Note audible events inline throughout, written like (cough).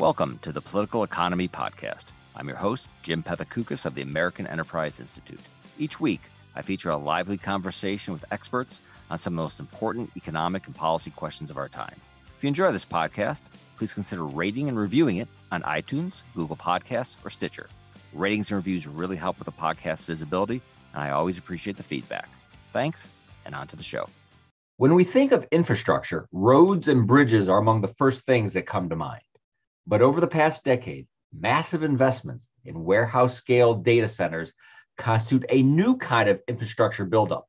Welcome to the Political Economy Podcast. I'm your host, Jim Pethokoukis of the American Enterprise Institute. Each week, I feature a lively conversation with experts on some of the most important economic and policy questions of our time. If you enjoy this podcast, please consider rating and reviewing it on iTunes, Google Podcasts, or Stitcher. Ratings and reviews really help with the podcast visibility, and I always appreciate the feedback. Thanks, and on to the show. When we think of infrastructure, roads and bridges are among the first things that come to mind. But over the past decade, massive investments in warehouse scale data centers constitute a new kind of infrastructure buildup.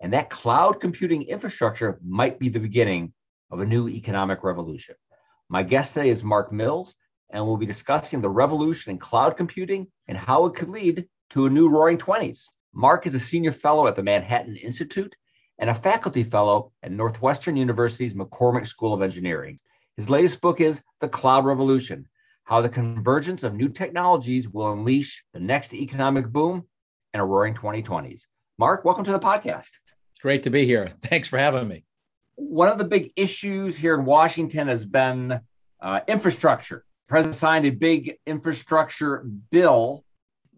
And that cloud computing infrastructure might be the beginning of a new economic revolution. My guest today is Mark Mills, and we'll be discussing the revolution in cloud computing and how it could lead to a new roaring 20s. Mark is a senior fellow at the Manhattan Institute and a faculty fellow at Northwestern University's McCormick School of Engineering. His latest book is The Cloud Revolution How the Convergence of New Technologies Will Unleash the Next Economic Boom and a Roaring 2020s. Mark, welcome to the podcast. It's great to be here. Thanks for having me. One of the big issues here in Washington has been uh, infrastructure president signed a big infrastructure bill.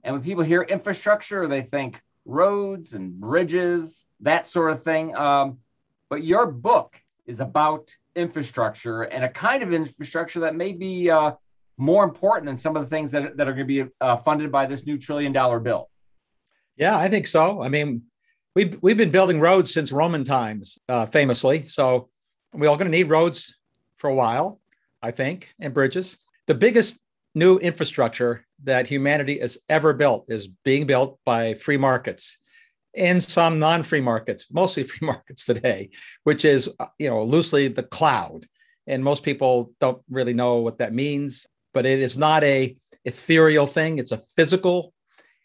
And when people hear infrastructure, they think roads and bridges, that sort of thing. Um, but your book is about infrastructure and a kind of infrastructure that may be uh, more important than some of the things that, that are going to be uh, funded by this new trillion dollar bill. Yeah, I think so. I mean, we've, we've been building roads since Roman times, uh, famously. So we're all going to need roads for a while, I think, and bridges the biggest new infrastructure that humanity has ever built is being built by free markets and some non-free markets mostly (laughs) free markets today which is you know loosely the cloud. And most people don't really know what that means but it is not a ethereal thing. It's a physical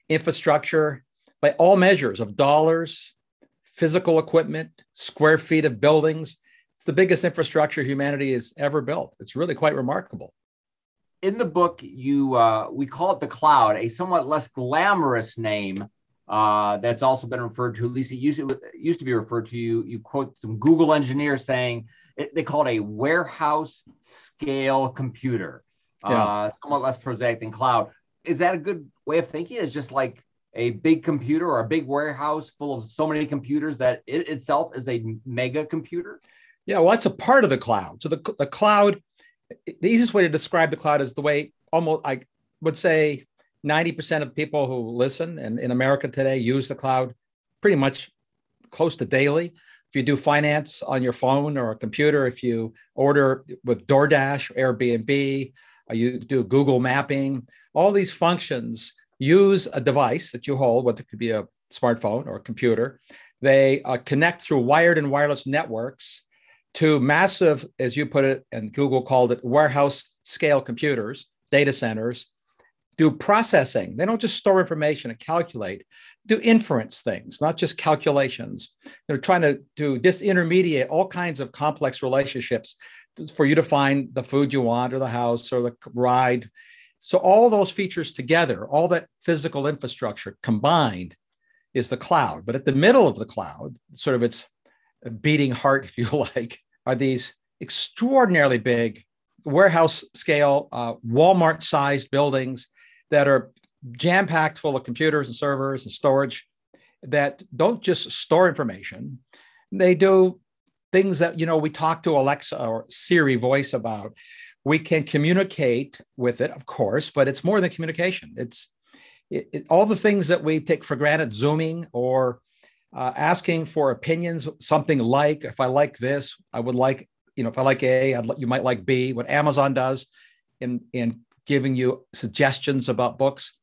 infrastructure by all measures of dollars physical equipment square feet of buildings. It's the biggest infrastructure humanity has ever built. It's really quite remarkable. In the book, you uh, we call it the cloud, a somewhat less glamorous name uh, that's also been referred to. At least it used to, it used to be referred to. You you quote some Google engineers saying it, they call it a warehouse scale computer, yeah. uh, somewhat less prosaic than cloud. Is that a good way of thinking? It's just like a big computer or a big warehouse full of so many computers that it itself is a mega computer. Yeah, well, that's a part of the cloud. So the, the cloud the easiest way to describe the cloud is the way almost I would say 90% of people who listen and in America today use the cloud pretty much close to daily. If you do finance on your phone or a computer, if you order with DoorDash, or Airbnb, uh, you do Google mapping, all these functions use a device that you hold, whether it could be a smartphone or a computer. They uh, connect through wired and wireless networks to massive, as you put it, and Google called it warehouse scale computers, data centers, do processing. They don't just store information and calculate, do inference things, not just calculations. They're trying to do disintermediate all kinds of complex relationships for you to find the food you want or the house or the ride. So all those features together, all that physical infrastructure combined is the cloud. But at the middle of the cloud, sort of its beating heart, (laughs) if you like, are these extraordinarily big warehouse scale, uh, Walmart sized buildings that are jam packed full of computers and servers and storage that don't just store information, they do things that you know we talk to Alexa or Siri voice about. We can communicate with it, of course, but it's more than communication. It's it, it, all the things that we take for granted, zooming or uh, asking for opinions, something like, if I like this, I would like, you know, if I like A, I'd, you might like B, what Amazon does in, in giving you suggestions about books.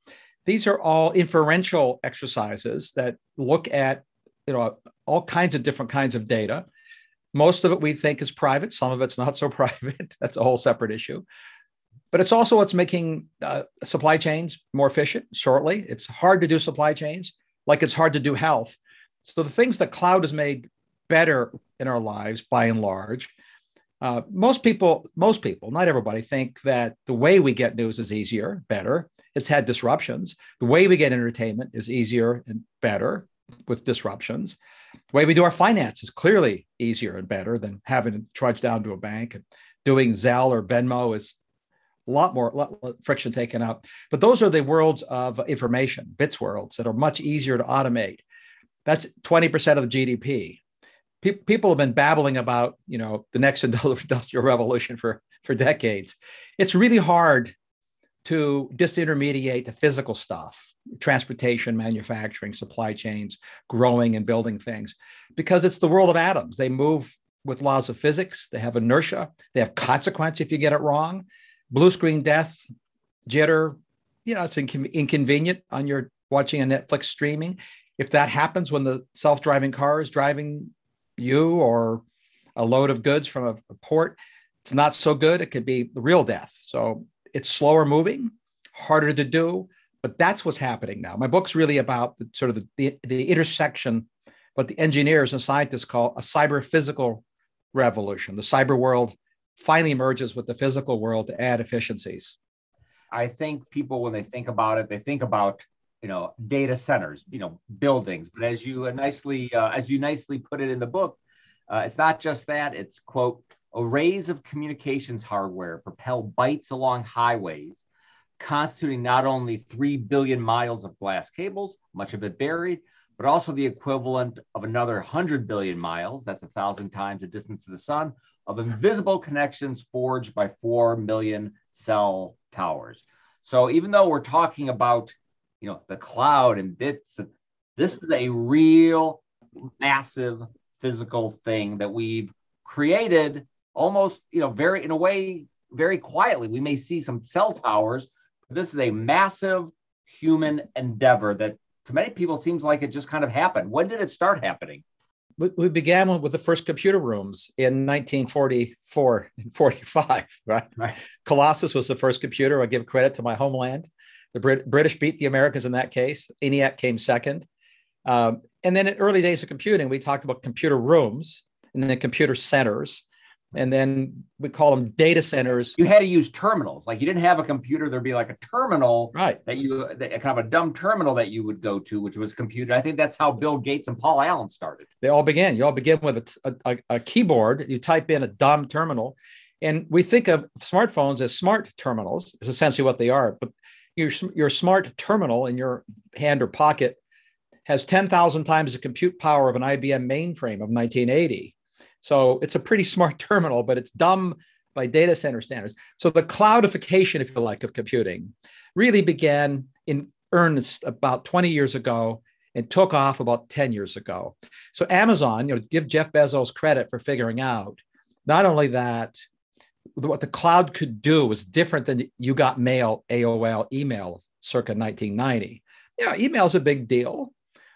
These are all inferential exercises that look at, you know, all kinds of different kinds of data. Most of it we think is private. Some of it's not so (laughs) private. That's a whole separate issue. But it's also what's making uh, supply chains more efficient shortly. It's hard to do supply chains like it's hard to do health. So the things that cloud has made better in our lives, by and large, uh, most people, most people, not everybody, think that the way we get news is easier, better. It's had disruptions. The way we get entertainment is easier and better with disruptions. The way we do our finance is clearly easier and better than having to trudge down to a bank and doing Zelle or Venmo is a lot more lot, friction taken out. But those are the worlds of information, bits worlds that are much easier to automate. That's 20% of the GDP. Pe- people have been babbling about, you know, the next (laughs) industrial revolution for, for decades. It's really hard to disintermediate the physical stuff transportation, manufacturing, supply chains, growing and building things, because it's the world of atoms. They move with laws of physics, they have inertia, they have consequence if you get it wrong. Blue screen death, jitter, you know, it's inco- inconvenient on your watching a Netflix streaming. If that happens when the self driving car is driving you or a load of goods from a, a port, it's not so good. It could be the real death. So it's slower moving, harder to do, but that's what's happening now. My book's really about the, sort of the, the, the intersection, what the engineers and scientists call a cyber physical revolution. The cyber world finally merges with the physical world to add efficiencies. I think people, when they think about it, they think about you know data centers, you know buildings. But as you nicely uh, as you nicely put it in the book, uh, it's not just that. It's quote arrays of communications hardware propel bytes along highways constituting not only 3 billion miles of glass cables, much of it buried, but also the equivalent of another 100 billion miles, that's a thousand times the distance to the sun, of invisible connections forged by 4 million cell towers. So even though we're talking about, you know, the cloud and bits, this is a real massive physical thing that we've created almost, you know, very in a way very quietly. We may see some cell towers, but this is a massive human endeavor that to many people seems like it just kind of happened. When did it start happening? We began with the first computer rooms in 1944 and 45, (laughs) right? right? Colossus was the first computer. I give credit to my homeland. The Brit- British beat the Americans in that case. ENIAC came second. Um, and then in early days of computing, we talked about computer rooms and then computer centers and then we call them data centers. You had to use terminals. Like you didn't have a computer, there'd be like a terminal, right? That you that, kind of a dumb terminal that you would go to, which was computer. I think that's how Bill Gates and Paul Allen started. They all began. You all begin with a, a, a keyboard. You type in a dumb terminal, and we think of smartphones as smart terminals. Is essentially what they are. But your your smart terminal in your hand or pocket has 10,000 times the compute power of an IBM mainframe of 1980 so it's a pretty smart (laughs) terminal, but it's dumb by data center standards. So the cloudification, if you like, of computing really began in earnest about 20 years ago and took off about 10 years ago. So Amazon, you know, give Jeff Bezos credit for figuring out not only that what the cloud could do was different than you got mail, AOL, email circa 1990. Yeah, email is a big deal,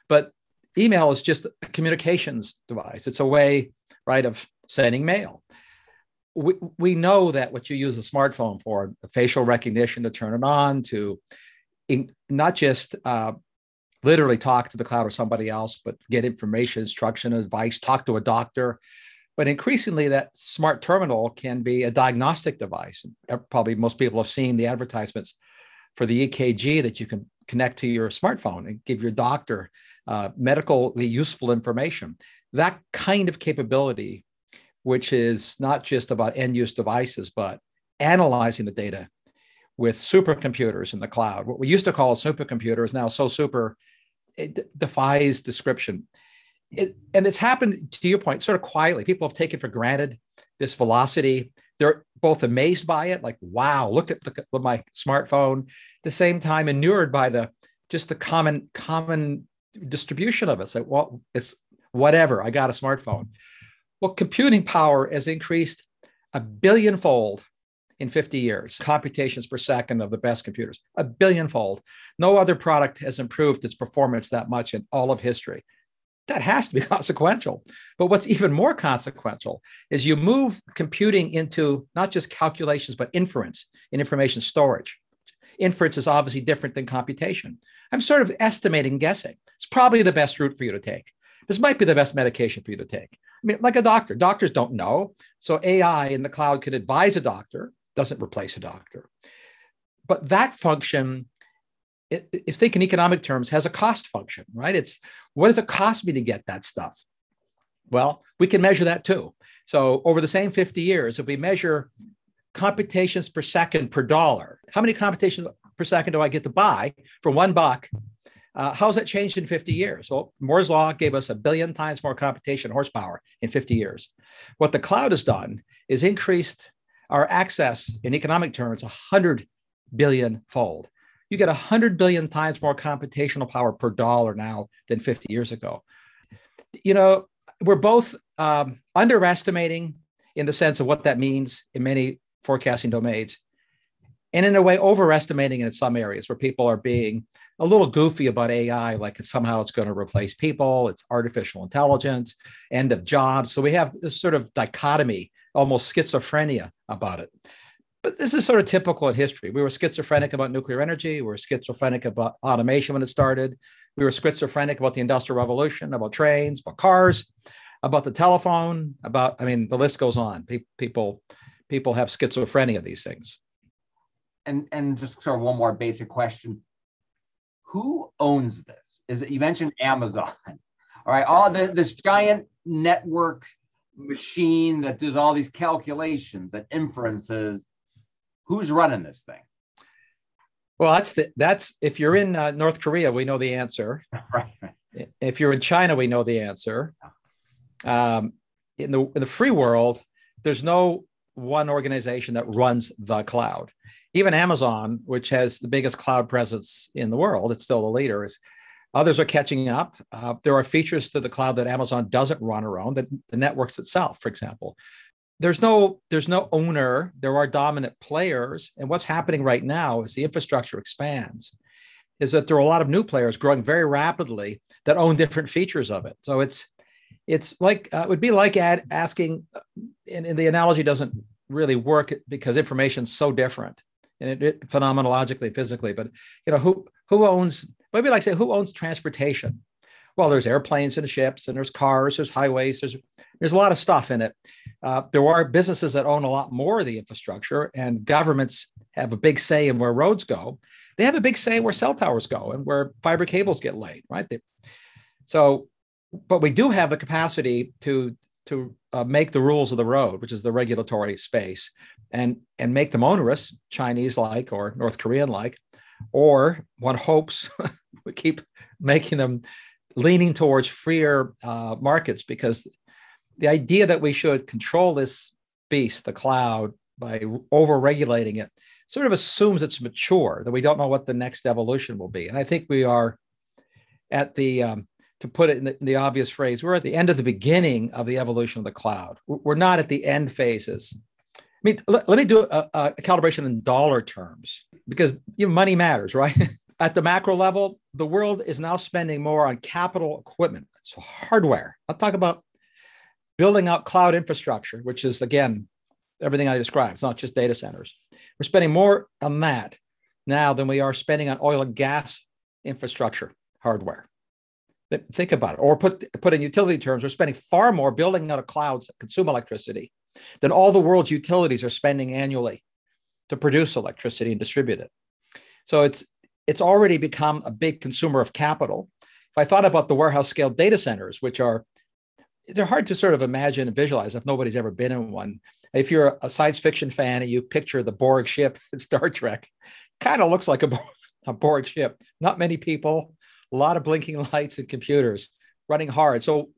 but email is just a communications device. It's a way right, of sending mail. We, we know that what you use a smartphone for, facial recognition to turn it on, to in, not just uh, literally talk to the cloud or somebody else, but get information, instruction, advice, talk to a doctor. But increasingly, that smart terminal can be a diagnostic device. Probably most people have seen the advertisements for the EKG that you can connect to your smartphone and give your doctor uh, medically useful information that kind of capability, which is not just about end use devices, but analyzing the data with supercomputers in the cloud. What we used to call a supercomputer is now so super, it defies description. It, and it's happened to your point, sort of quietly. People have taken for granted this velocity. They're both amazed by it, like, wow, look at, look at my smartphone. At the same time, inured by the just the common common distribution of it. So, well, it's whatever. I got a smartphone. Well, computing power has increased a billionfold in 50 years, computations per second of the best computers, a billionfold. No other product has improved its performance that much in all of history. That has to be (laughs) consequential. But what's even more consequential is you move computing into not just calculations, but inference and information storage. Inference is obviously different than computation. I'm sort of estimating, guessing. It's probably the best route for you to take. This might be the best medication for you to take. I mean, like a doctor, doctors don't know. So AI in the cloud could advise a doctor, doesn't replace a doctor. But that function, if think in economic terms, has a cost function, right? It's what does it cost me to get that stuff? Well, we can measure that too. So over the same 50 years, if we measure computations per second per dollar. How many computations per second do I get to buy for one buck? Uh, how's that changed in 50 years? Well, Moore's law gave us a billion times more computation horsepower in 50 years. What the cloud has done is increased our access in economic terms 100 billion fold. You get 100 billion times more computational power per dollar now than 50 years ago. You know, we're both um, underestimating in the sense of what that means in many forecasting domains, and in a way, overestimating in some areas where people are being a little goofy about AI, like somehow it's going to replace people, it's artificial intelligence, end of jobs. So we have this sort of dichotomy, almost schizophrenia about it. But this is sort of typical in history. We were schizophrenic about nuclear energy. We were schizophrenic about automation when it started. We were schizophrenic about the Industrial Revolution, about trains, about cars, about the telephone, about, I mean, the list goes on. People, people have schizophrenia of these things. And, and just sort of one more basic question who owns this? Is it you mentioned Amazon? All right, all the, this giant network machine that does all these calculations and inferences. Who's running this thing? Well, that's the that's if you're in uh, North Korea, we know the answer. (laughs) right. If you're in China, we know the answer. Um, in the in the free world, there's no one organization that runs the cloud even Amazon, which has the biggest cloud presence in the world, it's still the leader. Is others are catching up. Uh, there are features to the cloud that Amazon doesn't run around, that the networks itself, for example. There's no there's no owner. There are dominant players, and what's happening right now as the infrastructure expands, is that there are a lot of new players growing very rapidly that own different features of it. So it's it's like uh, it would be like ad, asking, and, and the analogy doesn't really work because information's so different and it, it, phenomenologically, physically. But you know, who who owns? Maybe like say, who owns transportation? Well, there's airplanes and ships, and there's cars, there's highways, there's there's a lot of stuff in it. Uh, there are businesses that own a lot more of the infrastructure, and governments have a big say in where roads go. They have a big say where cell towers go and where fiber cables get laid, right? They, so, but we do have the capacity to to uh, make the rules of the road, which is the regulatory space, and and make them onerous, Chinese like or North Korean like, or one hopes (laughs) we keep making them leaning towards freer uh, markets because the idea that we should control this beast, the cloud, by over regulating it, sort of assumes it's mature, that we don't know what the next evolution will be. And I think we are at the um, to put it in the, in the, obvious phrase, we're at the end of the beginning of the evolution of the cloud. We're not at the end phases I mean, let, let me do a, a, calibration in dollar terms because you know, money matters, right? (laughs) At the macro level, the world is now spending more on capital equipment, so hardware. I'll talk about building out cloud infrastructure, which is again everything I described. It's not just data centers. We're spending more on that now than we are spending on oil and gas infrastructure hardware. Think about it. Or put, put in utility terms, we're spending far more building out of clouds that consume electricity than all the world's utilities are spending annually to produce electricity and distribute it. So it's it's already become a big consumer of capital. If I thought about the warehouse scale data centers, which are they're hard to sort of imagine and visualize if nobody's ever been in one. If you're a science fiction fan and you picture the Borg ship (laughs) in Star Trek, kind of looks like a, a Borg ship. Not many people, a lot of blinking (laughs) lights and computers running hard. So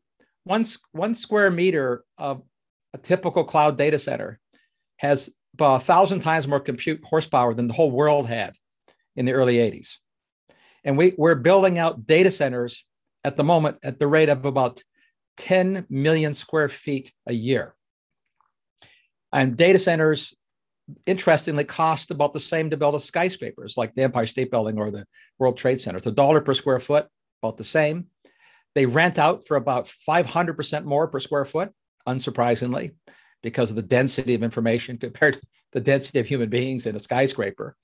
one, one square meter of a typical cloud data center has about a thousand times more compute horsepower than the whole world had in the early 80s. And we, we're building out data centers at the moment at the rate of about 10 million square feet a year. And data centers, interestingly, cost about the same to build as skyscrapers like the Empire State Building or the World Trade Center. It's a dollar per square foot, about the same. They rent out for about 500% more per square foot unsurprisingly, because of the density of information (laughs) compared to the density of human beings in a skyscraper.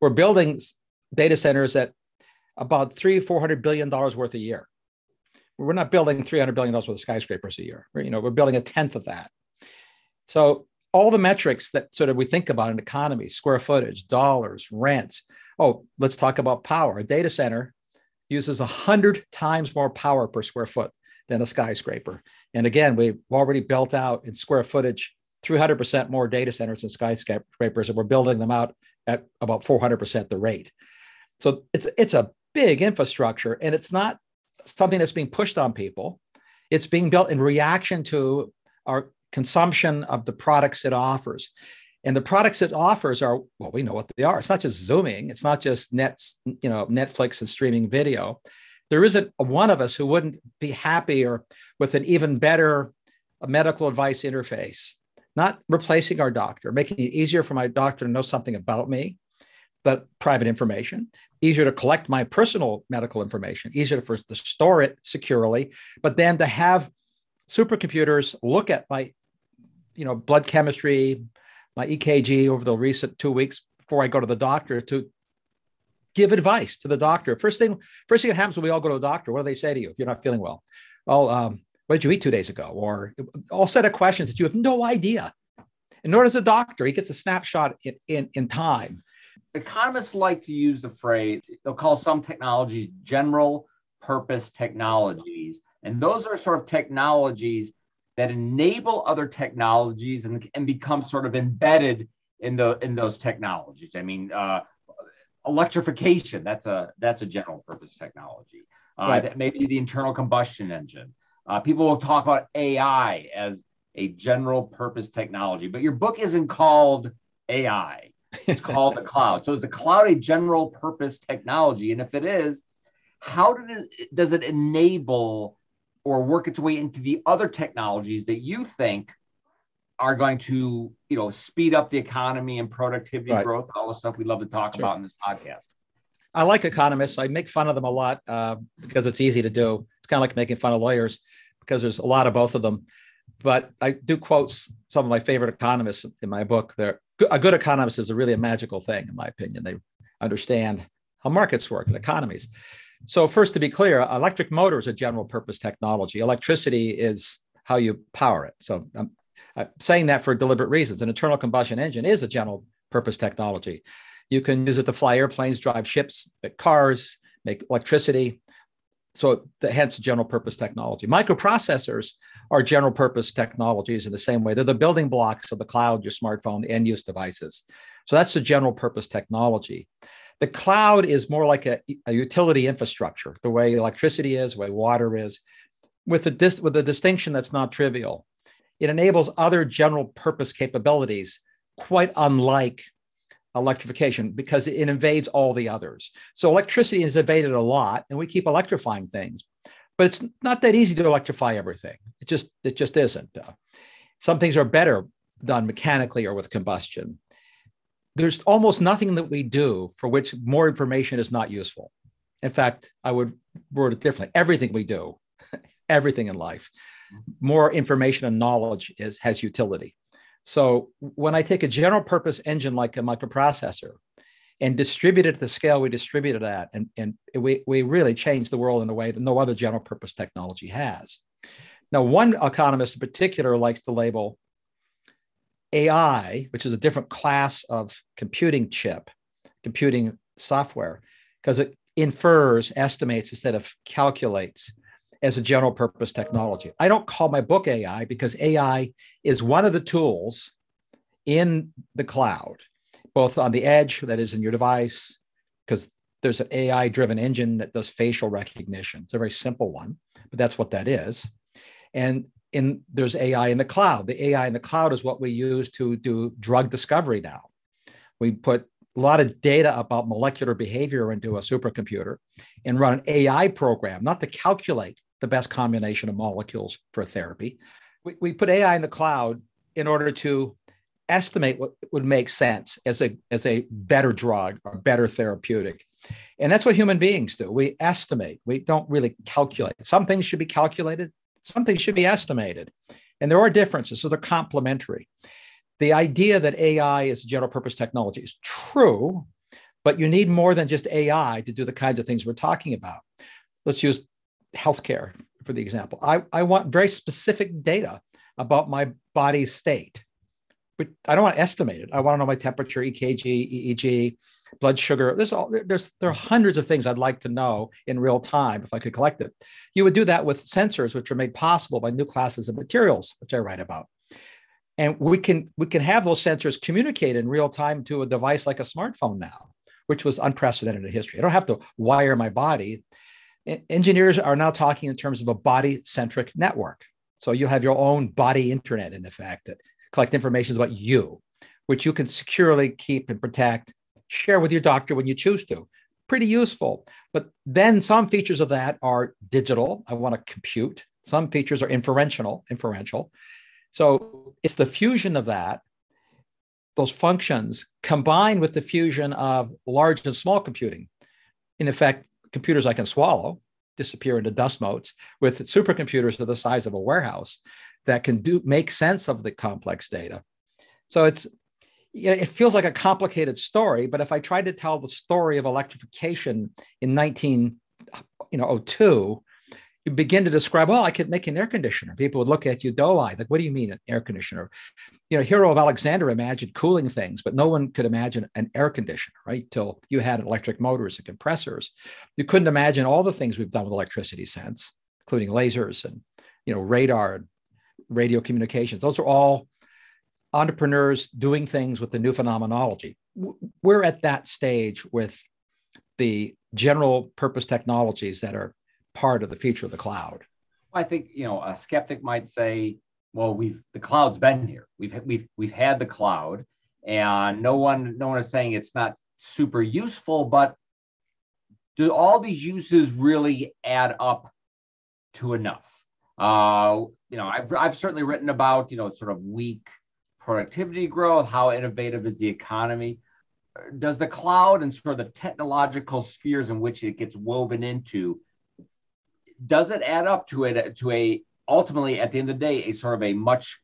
We're building data centers at about three, four hundred billion dollars worth a year. We're not building three hundred billion dollars worth of skyscrapers a year. You know, we're building a tenth of that. So all the metrics that sort of we think about in economy, square footage, dollars, rents. Oh, let's talk about power. A data center uses hundred times more power per square foot than a skyscraper. And again, we've already built out in square footage 300% more data centers and skyscrapers, and we're building them out at about 400% the rate. So it's it's a big infrastructure, and it's not something that's being pushed on people. It's being built in reaction to our consumption of the products it offers. And the products it offers are, well, we know what they are. It's not just Zooming. It's not just nets, you know, Netflix and streaming video. There isn't one of us who wouldn't be happier with an even better medical advice interface, not replacing our doctor, making it easier for my doctor to know something about me, but private information, easier to collect my personal medical information, easier to store it securely, but then to have supercomputers look at my, you know, blood chemistry, my EKG over the recent two weeks before I go to the doctor to give advice to the doctor. First thing, first thing that happens when we all go to the doctor, what do they say to you if you're not feeling well? Oh, um, what did you eat two days ago? Or all set of questions that you have no idea. And nor does a doctor. He gets a snapshot in, in, in time. Economists like to use the phrase, they'll call some technologies general purpose technologies. And those are sort of technologies that enable other technologies and, and become sort of embedded in the in those technologies. I mean, uh, electrification that's a that's a general purpose technology. Uh, right. That maybe the internal combustion engine. Uh, people will talk about AI as a general purpose technology, but your book isn't called AI. It's called the (laughs) cloud. So is the cloud a general purpose technology? And if it is, how did it, does it enable or work its way into the other technologies that you think are going to you know speed up the economy and productivity right. growth all the stuff we love to talk sure. about in this podcast i like economists i make fun of them a lot uh, because it's easy to do it's kind of like making fun of lawyers because there's a lot of both of them but i do quote some of my favorite economists in my book They're, a good economist is a really a magical thing in my opinion they understand how markets work and economies so first, to be clear, electric motor is a general purpose technology. Electricity is how you power it. So I'm, I'm saying that for deliberate reasons. An internal combustion engine is a general purpose technology. You can use it to fly airplanes, drive ships, make cars, make electricity. So the, hence general purpose technology. Microprocessors are general purpose technologies in the same way. They're the building blocks of the cloud, your smartphone, end use devices. So that's the general purpose technology. The cloud is more like a, a utility infrastructure, the way electricity is, the way water is, with a, dis, with a distinction that's not trivial. It enables other general purpose capabilities, quite unlike electrification, because it invades all the others. So electricity is invaded a lot, and we keep electrifying things, but it's not that easy to electrify everything. It just it just isn't. Uh, some things are better done mechanically or with combustion there's almost nothing that we do for which more information is not useful. In fact, I would word it differently. Everything we do, (laughs) everything in life, more information and knowledge is has utility. So when I take a general purpose engine like a microprocessor and distribute it at the scale we distribute it at, and, and we, we really change the world in a way that no other general purpose technology has. Now, one economist in particular likes to label AI, which is a different class of computing chip, computing software, because it infers, estimates instead of calculates as a general purpose technology. I don't call my book AI because AI is one of the tools in the cloud, both on the edge, that is in your device, because there's an AI driven engine that does facial recognition. It's a very simple one, but that's what that is. And in there's AI in the cloud. The AI in the cloud is what we use to do drug discovery now. We put a lot of data about molecular behavior into a supercomputer and run an AI program, not to calculate the best combination of molecules for therapy. We, we put AI in the cloud in order to estimate what would make sense as a, as a better drug or better therapeutic. And that's what human beings do. We estimate, we don't really calculate. Some things should be calculated, something should be estimated. And there are differences, so they're complementary. The idea that AI is general purpose technology is true, but you need more than just AI to do the kinds of things we're talking about. Let's use healthcare for the example. I, I want very specific data about my body's state. But I don't want to estimate it. I want to know my temperature, EKG, EEG, blood sugar. There's all there's there are hundreds of things I'd like to know in real time if I could collect it. You would do that with sensors, which are made possible by new classes of materials, which I write about. and we can we can have those sensors communicate in real time to a device like a smartphone now which was unprecedented in history i don't have to wire my body engineers are now talking in terms of a body centric network. So you have your own body internet in effect that collect information about you which you can securely keep and protect share with your doctor when you choose to. Pretty useful. But then some features of that are digital. I want to compute. Some features are inferential inferential. So it's the fusion of that, those functions combined with the fusion of large and small computing. In effect, computers I can swallow disappear into dust motes with supercomputers of the size of a warehouse that can do make sense of the complex data. So it's you know, it feels like a complicated story, but if I tried to tell the story of electrification in 19 you know 02 you begin to describe, well, I could make an air conditioner. People would look at you doe-eyed, like, what do you mean an air conditioner? You know, Hero of Alexandria imagined cooling things, but no one could imagine an air conditioner, right? Till you had electric motors and compressors. You couldn't imagine all the things we've done with electricity since, including lasers and you know, radar and radio communications. Those are all entrepreneurs doing things with the new phenomenology. We're at that stage with the general purpose technologies that are part of the future of the cloud. I think you know a skeptic might say, "Well, we've the cloud's been here. We've we've we've had the cloud, and no one no one is saying it's not super useful, but do all these uses really add up to enough?" Uh, you know, I've I've certainly written about you know sort of weak productivity growth, how innovative is the economy. Does the cloud and sort of the technological spheres in which it gets woven into does it add up to it to a ultimately at the end of the day a sort of a much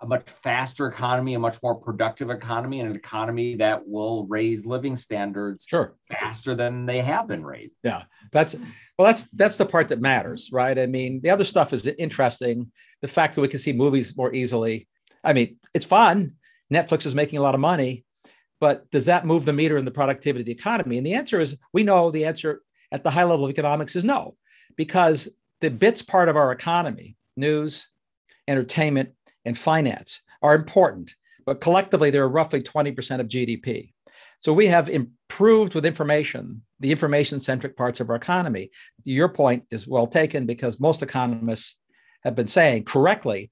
a much faster economy, a much more productive economy, and an economy that will raise living standards sure faster than they have been raised. Yeah, that's well, that's that's the part that matters, right? I mean, the other stuff is interesting. The fact that we can see movies more easily. I mean, it's fun. Netflix is making a lot of money, but does that move the meter in the productivity of the economy? And the answer is we know the answer at the high level of economics is no because the bits part of our economy, news, entertainment, and finance, are important, but collectively they're roughly 20% of GDP. So we have improved with information, the information centric parts of our economy. Your point is well taken because most economists have been saying correctly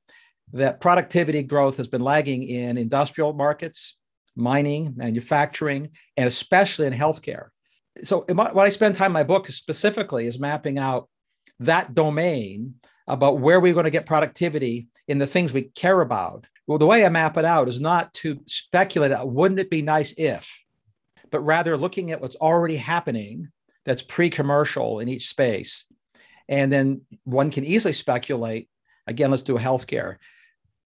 that productivity growth has been lagging in industrial markets, mining, manufacturing, and especially in healthcare. So, what I spend time in my book specifically is mapping out that domain about where we're going to get productivity in the things we care about. Well, the way I map it out is not to speculate, wouldn't it be nice if, but rather looking at what's already happening that's pre commercial in each space. And then one can easily speculate again, let's do healthcare.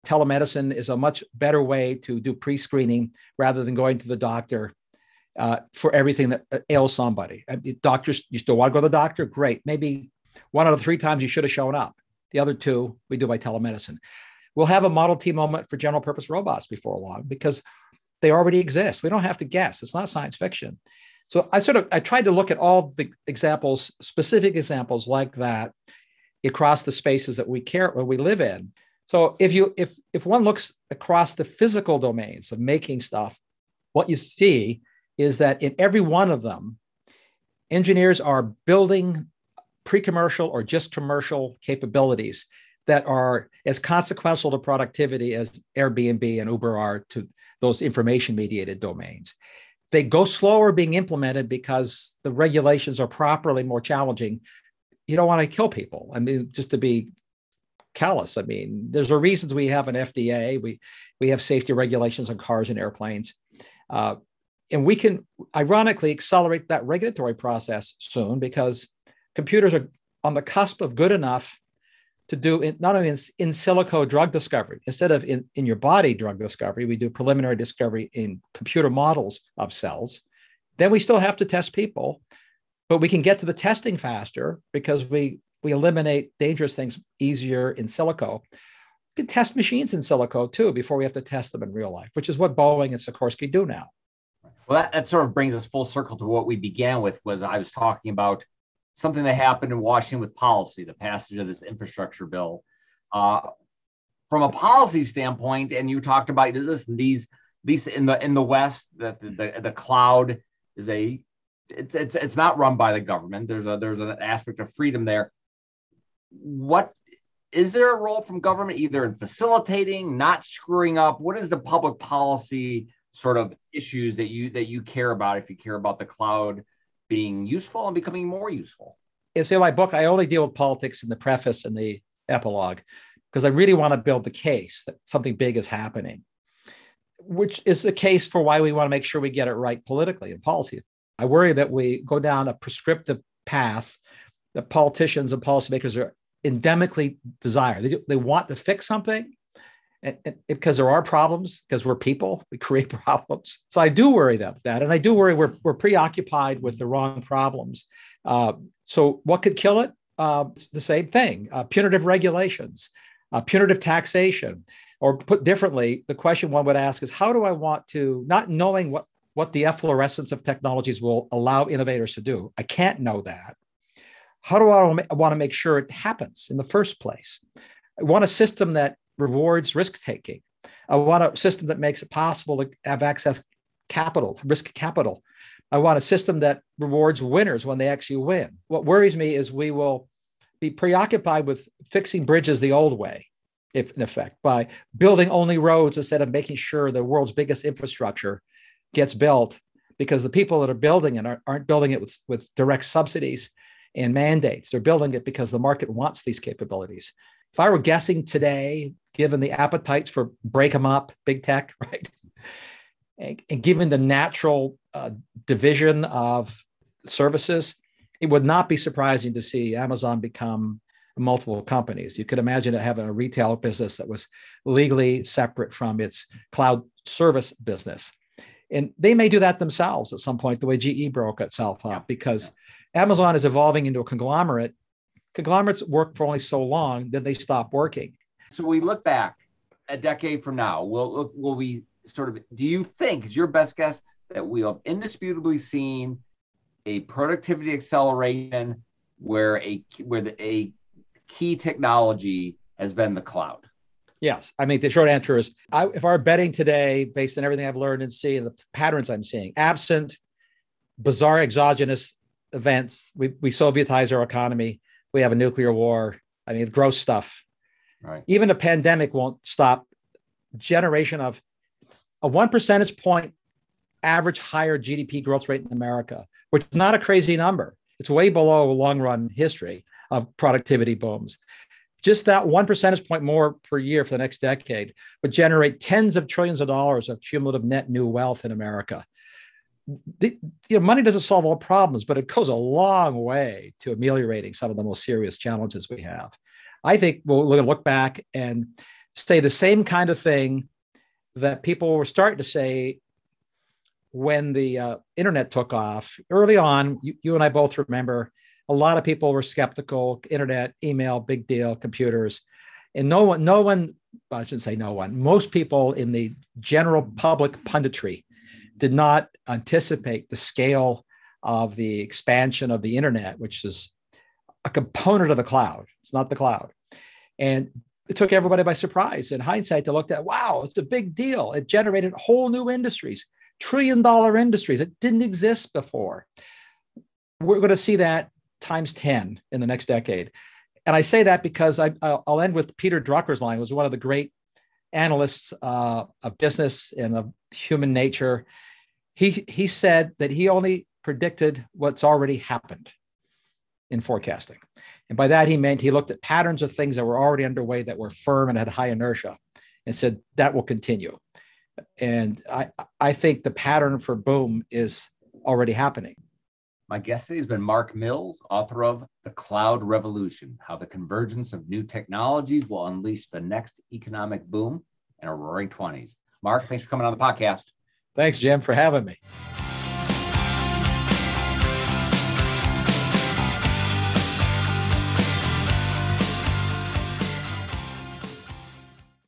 Telemedicine is a much better way to do pre screening rather than going to the doctor uh, for everything that ails somebody. Doctors, you still want to go to the doctor? Great. Maybe one out of three times you should have shown up. The other two we do by telemedicine. We'll have a Model T moment for general purpose robots before long because they already exist. We don't have to guess. It's not science fiction. So I sort of I tried to look at all the examples, specific examples like that across the spaces that we care where we live in. So if you if if one looks across the physical domains of making stuff, what you see is that in every one of them, engineers are building pre-commercial or just commercial capabilities that are as consequential to productivity as Airbnb and Uber are to those information mediated domains. They go slower being implemented because the regulations are properly more challenging. You don't want to kill people. I mean, just to be callous. I mean, there's a reasons we have an FDA. We we have safety regulations on cars and airplanes, uh, and we can ironically accelerate that regulatory process soon because computers are on the cusp of good enough to do in, not only in, in silico drug discovery, instead of in, in your body drug discovery, we do preliminary discovery in computer models of cells. Then we still have to test people, but we can get to the testing faster because we, we eliminate dangerous things easier in silico. We can test machines in silico too before we have to test them in real life, which is what Boeing and Sikorsky do now. Well, that, that sort of brings us full circle to what we began with was I was talking about something that happened in Washington with policy, the passage of this infrastructure bill. Uh, from a policy standpoint, and you talked about this, these these in the in the West, that the, the, the cloud is a it's, it's it's not run by the government. There's a there's an aspect of freedom there. What is there a role from government either in facilitating, not screwing up? What is the public policy sort of issues that you that you care about if you care about the cloud being useful and becoming more useful? And so in my book, I only deal with politics in the preface and the epilogue because I really want to build the case that something big is happening, which is the case for why we want to make sure we get it right politically and policy. I worry that we go down a prescriptive path that politicians and policymakers are endemically desire. They, they want to fix something and, and, because there are problems, because we're people, we create (laughs) problems. So I do worry about that. And I do worry we're, we're preoccupied with the wrong problems. Uh, so what could kill it? Uh, the same thing uh, punitive regulations, uh, punitive taxation. Or put differently, the question one would ask is how do I want to, not knowing what, what the efflorescence of technologies will allow innovators to do? I can't know that. How do I want to make sure it happens in the first place? I want a system that rewards risk taking. I want a system that makes it possible to have access capital, risk capital. I want a system that rewards winners when they actually win. What worries me is we will be preoccupied with fixing bridges the old way, if in effect, by building only roads instead of making sure the world's biggest infrastructure gets built because the people that are building it aren't, building it with, with direct subsidies and mandates. They're building it because the market wants these capabilities. If I were guessing today, given the appetites for break them up, big tech, (laughs) right? And, and given the natural uh, division of services, it would not be surprising to see Amazon become multiple companies. You could imagine it having a retail business that was legally separate from its cloud service business. And they may do that themselves at some point, the way GE broke itself up, because Amazon is evolving into a conglomerate. Conglomerates work for only so long, then they stop working. So we look back a decade from now. Will will we sort of? Do you think is your best guess that we have indisputably seen a productivity acceleration where a where the, a key technology has been the cloud? Yes. I mean, the short answer is I, if our betting today, based on everything I've learned and see and the patterns I'm seeing, absent bizarre exogenous events, we, we Sovietize our economy, we have a nuclear war. I mean, gross stuff. Right. Even a pandemic won't stop generation of a one percentage point average higher GDP growth rate in America, which is not a crazy number. It's way below long run history of productivity booms. Just that one percentage point more per year for the next decade would generate tens of trillions of dollars of cumulative net new wealth in America. The, you know, money doesn't solve all problems, but it goes a long way to ameliorating some of the most serious challenges we have. I think we're going to look back and say the same kind of thing that people were starting to say when the uh, internet took off. Early on, you, you and I both remember a lot of people were skeptical. Internet, email, big deal, computers, and no one, no one, I shouldn't say no one. Most people in the general public punditry did not anticipate the scale of the expansion of the internet, which is a component of the cloud. It's not the cloud. And it took everybody by surprise. In hindsight, they looked at, wow, it's a big deal. It generated whole new industries, trillion dollar industries. that didn't exist before. We're going to see that times 10 in the next decade. And I say that because I, will end with Peter Drucker's line, who was one of the great analysts uh, of business and of human nature. He, he said that he only predicted what's already happened in forecasting. And by that, he meant he looked at patterns of things that were already underway that were firm and had high inertia and said that will continue. And I, I think the pattern for boom is already happening. My guest today has been Mark Mills, author of The Cloud Revolution How the Convergence of New Technologies Will Unleash the Next Economic Boom in a Roaring 20s. Mark, thanks for coming on the podcast. Thanks, Jim, for having me.